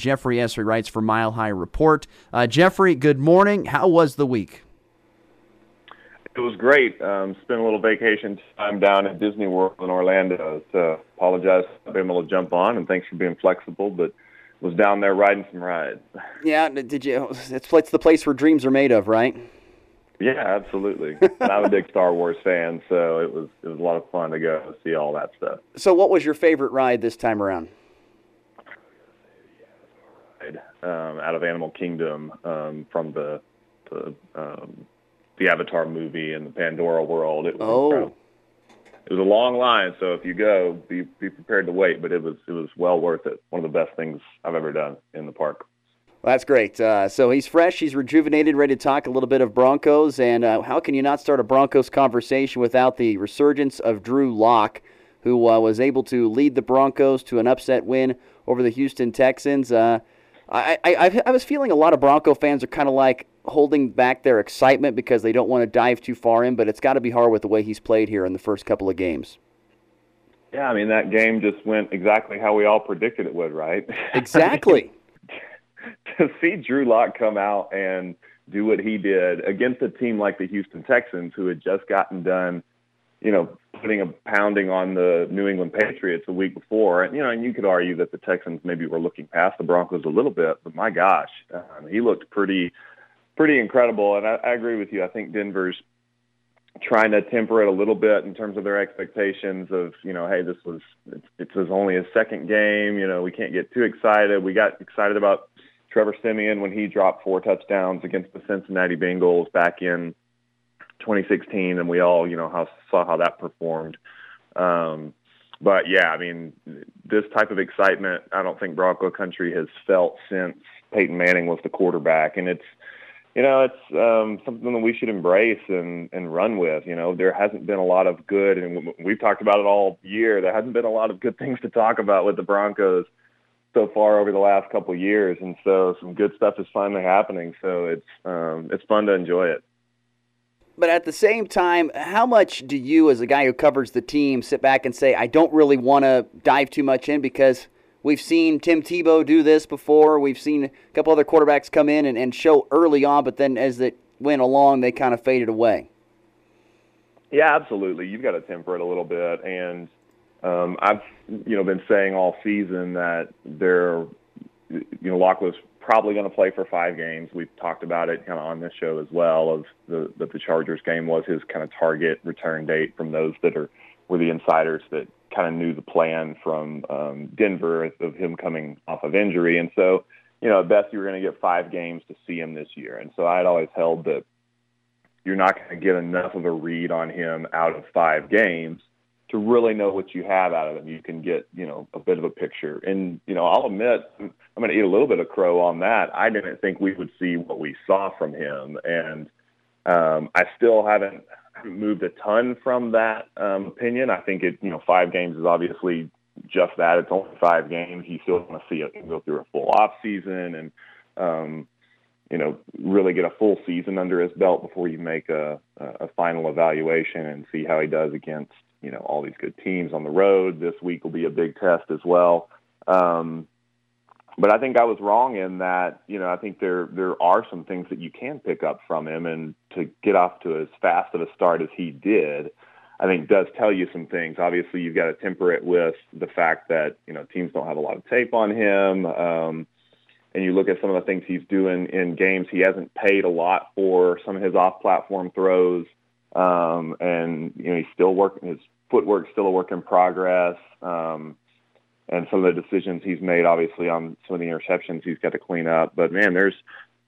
Jeffrey Essary writes for Mile High Report. Uh, Jeffrey, good morning. How was the week? It was great. Um, spent a little vacation time down at Disney World in Orlando. So apologize for being able to jump on, and thanks for being flexible. But was down there riding some rides. Yeah, did you? It's, it's the place where dreams are made of, right? Yeah, absolutely. and I'm a big Star Wars fan, so it was it was a lot of fun to go see all that stuff. So, what was your favorite ride this time around? Um, out of Animal Kingdom, um, from the the um, the Avatar movie and the Pandora world. It was oh. Incredible. It was a long line, so if you go, be be prepared to wait. But it was it was well worth it. One of the best things I've ever done in the park. Well, that's great. Uh, so he's fresh, he's rejuvenated, ready to talk a little bit of Broncos. And uh, how can you not start a Broncos conversation without the resurgence of Drew Lock, who uh, was able to lead the Broncos to an upset win over the Houston Texans? I, I, I was feeling a lot of Bronco fans are kind of like holding back their excitement because they don't want to dive too far in, but it's got to be hard with the way he's played here in the first couple of games. Yeah, I mean that game just went exactly how we all predicted it would, right? Exactly. to see Drew Lock come out and do what he did against a team like the Houston Texans, who had just gotten done, you know, putting a pounding on the New England Patriots a week before, and you know, and you could argue that the Texans maybe were looking past the Broncos a little bit, but my gosh, um, he looked pretty, pretty incredible. And I, I agree with you. I think Denver's trying to temper it a little bit in terms of their expectations of you know hey this was it's, it was only a second game you know we can't get too excited we got excited about Trevor Siemian when he dropped four touchdowns against the Cincinnati Bengals back in 2016, and we all, you know, how, saw how that performed. Um, but yeah, I mean, this type of excitement, I don't think Bronco country has felt since Peyton Manning was the quarterback, and it's, you know, it's um, something that we should embrace and and run with. You know, there hasn't been a lot of good, and we've talked about it all year. There hasn't been a lot of good things to talk about with the Broncos so far over the last couple of years, and so some good stuff is finally happening. So it's um, it's fun to enjoy it. But at the same time, how much do you, as a guy who covers the team, sit back and say, I don't really want to dive too much in because we've seen Tim Tebow do this before. We've seen a couple other quarterbacks come in and, and show early on, but then as it went along, they kind of faded away. Yeah, absolutely. You've got to temper it a little bit, and um, I've you know been saying all season that there, you know, Lock was probably going to play for five games. We've talked about it kind of on this show as well. Of the that the Chargers game was his kind of target return date from those that are were the insiders that kind of knew the plan from um, Denver of him coming off of injury, and so you know at best you were going to get five games to see him this year. And so I had always held that you're not going to get enough of a read on him out of five games to really know what you have out of them. You can get, you know, a bit of a picture. And, you know, I'll admit, I'm going to eat a little bit of crow on that. I didn't think we would see what we saw from him. And um, I still haven't, moved a ton from that um, opinion. I think it, you know, five games is obviously just that. It's only five games. You still want to see it go through a full off season and, um, you know, really get a full season under his belt before you make a, a final evaluation and see how he does against you know all these good teams on the road. This week will be a big test as well. Um, but I think I was wrong in that. You know, I think there there are some things that you can pick up from him, and to get off to as fast of a start as he did, I think does tell you some things. Obviously, you've got to temper it with the fact that you know teams don't have a lot of tape on him. Um, and you look at some of the things he's doing in games, he hasn't paid a lot for some of his off-platform throws. Um, and you know he's still working. His footwork's still a work in progress. Um, and some of the decisions he's made, obviously, on some of the interceptions he's got to clean up. But man, there's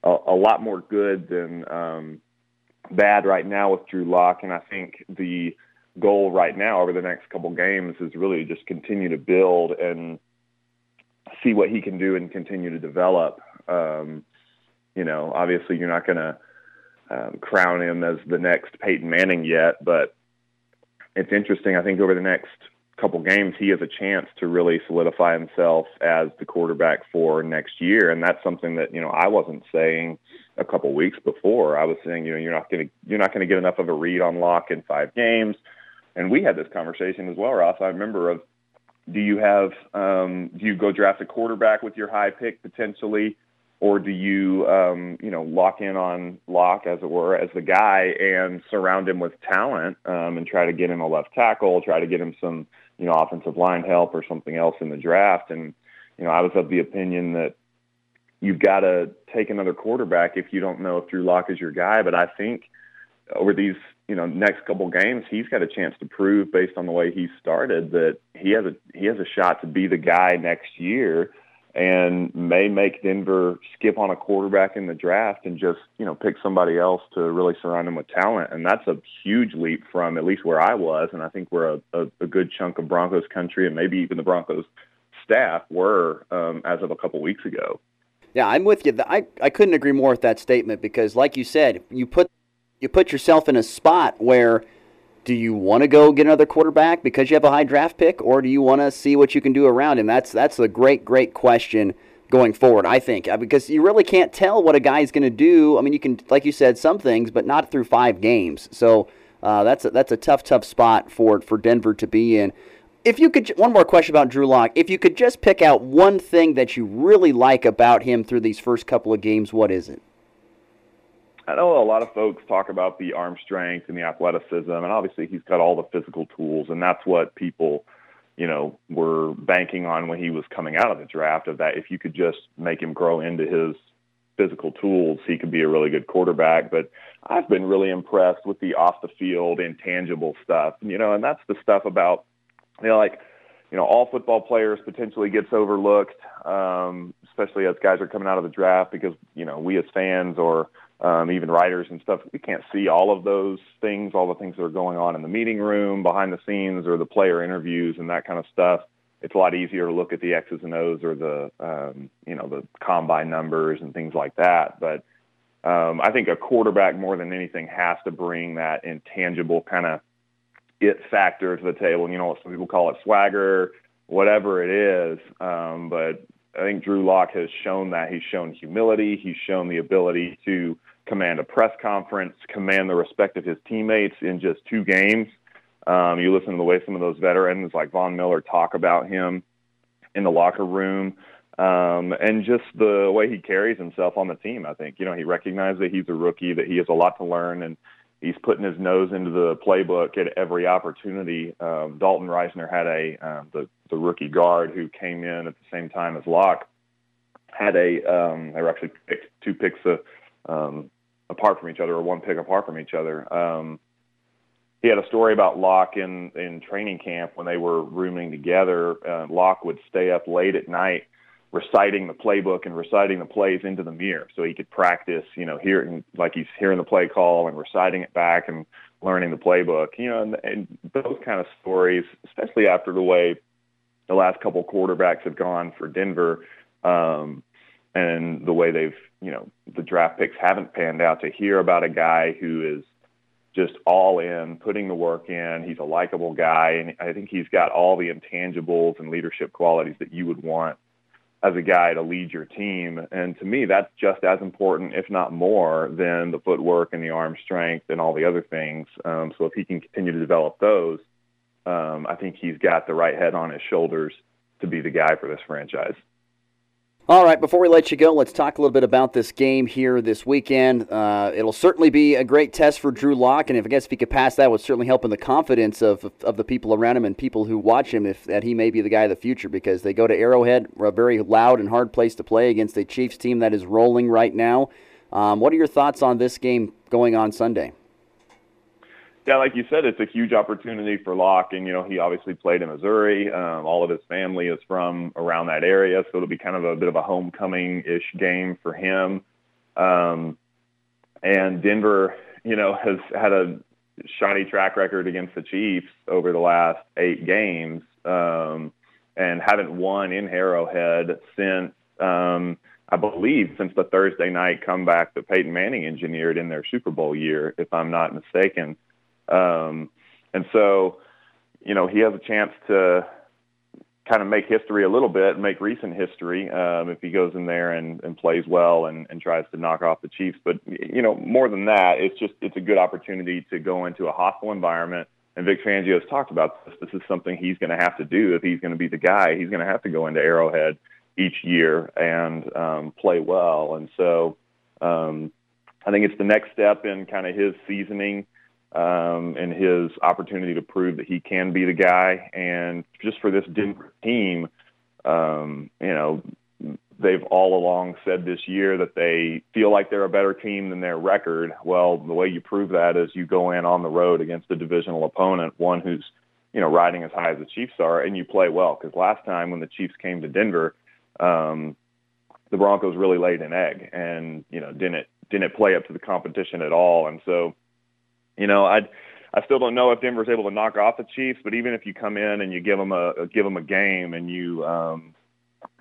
a, a lot more good than um, bad right now with Drew Lock, and I think the goal right now over the next couple games is really just continue to build and see what he can do and continue to develop. Um, you know, obviously, you're not going to um, crown him as the next Peyton Manning yet, but it's interesting. I think over the next couple games, he has a chance to really solidify himself as the quarterback for next year, and that's something that you know I wasn't saying a couple weeks before. I was saying you know you're not going to you're not going to get enough of a read on Lock in five games, and we had this conversation as well, Ross. I remember of do you have um, do you go draft a quarterback with your high pick potentially, or do you um, you know lock in on Lock as it were as the guy and surround him with talent um, and try to get him a left tackle, try to get him some you know offensive line help or something else in the draft? And you know I was of the opinion that you've got to take another quarterback if you don't know if Drew Lock is your guy. But I think over these you know next couple games, he's got a chance to prove based on the way he started that he has a he has a shot to be the guy next year, and may make Denver skip on a quarterback in the draft and just you know pick somebody else to really surround him with talent. And that's a huge leap from at least where I was, and I think we're a, a, a good chunk of Broncos country and maybe even the Broncos staff were um, as of a couple weeks ago. Yeah, I'm with you. I, I couldn't agree more with that statement because, like you said, you put you put yourself in a spot where do you want to go get another quarterback because you have a high draft pick, or do you want to see what you can do around him? That's that's a great great question going forward. I think uh, because you really can't tell what a guy is going to do. I mean, you can, like you said, some things, but not through five games. So uh, that's a, that's a tough tough spot for for Denver to be in. If you could, one more question about Drew Lock. If you could just pick out one thing that you really like about him through these first couple of games, what is it? I know a lot of folks talk about the arm strength and the athleticism, and obviously he's got all the physical tools, and that's what people, you know, were banking on when he was coming out of the draft. Of that, if you could just make him grow into his physical tools, he could be a really good quarterback. But I've been really impressed with the off the field intangible stuff, you know, and that's the stuff about, you know, like, you know, all football players potentially gets overlooked, um, especially as guys are coming out of the draft because, you know, we as fans or um, even writers and stuff, we can't see all of those things, all the things that are going on in the meeting room, behind the scenes, or the player interviews and that kind of stuff. It's a lot easier to look at the X's and O's or the, um, you know, the combine numbers and things like that. But um, I think a quarterback more than anything has to bring that intangible kind of it factor to the table. You know, some people call it swagger, whatever it is. Um, but I think Drew Lock has shown that. He's shown humility. He's shown the ability to command a press conference, command the respect of his teammates in just two games. Um, you listen to the way some of those veterans like Von Miller talk about him in the locker room, um, and just the way he carries himself on the team. I think you know he recognizes that he's a rookie, that he has a lot to learn, and he's putting his nose into the playbook at every opportunity. Um, Dalton Risner had a uh, the the rookie guard who came in at the same time as Lock had a um, they were actually picked two picks uh, um, apart from each other, or one pick apart from each other. Um, he had a story about Lock in in training camp when they were rooming together. Uh, Lock would stay up late at night reciting the playbook and reciting the plays into the mirror so he could practice, you know, hearing like he's hearing the play call and reciting it back and learning the playbook. You know, and, and those kind of stories, especially after the way the last couple quarterbacks have gone for Denver. Um, and the way they've, you know, the draft picks haven't panned out to hear about a guy who is just all in, putting the work in. He's a likable guy, and I think he's got all the intangibles and leadership qualities that you would want as a guy to lead your team. And to me, that's just as important, if not more, than the footwork and the arm strength and all the other things. Um, so if he can continue to develop those, um, I think he's got the right head on his shoulders to be the guy for this franchise. All right, before we let you go, let's talk a little bit about this game here this weekend. Uh, it'll certainly be a great test for Drew Lock, and if I guess if he could pass that, would certainly help in the confidence of of the people around him and people who watch him, if that he may be the guy of the future. Because they go to Arrowhead, a very loud and hard place to play against a Chiefs team that is rolling right now. Um, what are your thoughts on this game going on Sunday? Yeah, like you said, it's a huge opportunity for Lock, and you know he obviously played in Missouri. Um, all of his family is from around that area, so it'll be kind of a bit of a homecoming-ish game for him. Um, and Denver, you know, has had a shiny track record against the Chiefs over the last eight games, um, and haven't won in Arrowhead since um, I believe since the Thursday night comeback that Peyton Manning engineered in their Super Bowl year, if I'm not mistaken. Um, and so, you know, he has a chance to kind of make history a little bit, make recent history um, if he goes in there and, and plays well and, and tries to knock off the Chiefs. But you know, more than that, it's just it's a good opportunity to go into a hostile environment and Vic Fangio has talked about this. This is something he's going to have to do if he's going to be the guy. He's going to have to go into Arrowhead each year and um, play well. And so um, I think it's the next step in kind of his seasoning um, and his opportunity to prove that he can be the guy. And just for this Denver team, um, you know, they've all along said this year that they feel like they're a better team than their record. Well, the way you prove that is you go in on the road against a divisional opponent, one who's you know riding as high as the Chiefs are, and you play well. Because last time when the Chiefs came to Denver, um, the Broncos really laid an egg and you know didn't didn't play up to the competition at all. And so, you know, I I still don't know if Denver's able to knock off the Chiefs, but even if you come in and you give them a give them a game and you um,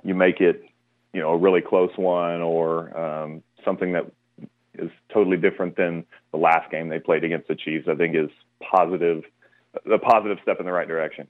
you make it you know a really close one or um, something that is totally different than the last game they played against the Chiefs, I think is positive a positive step in the right direction.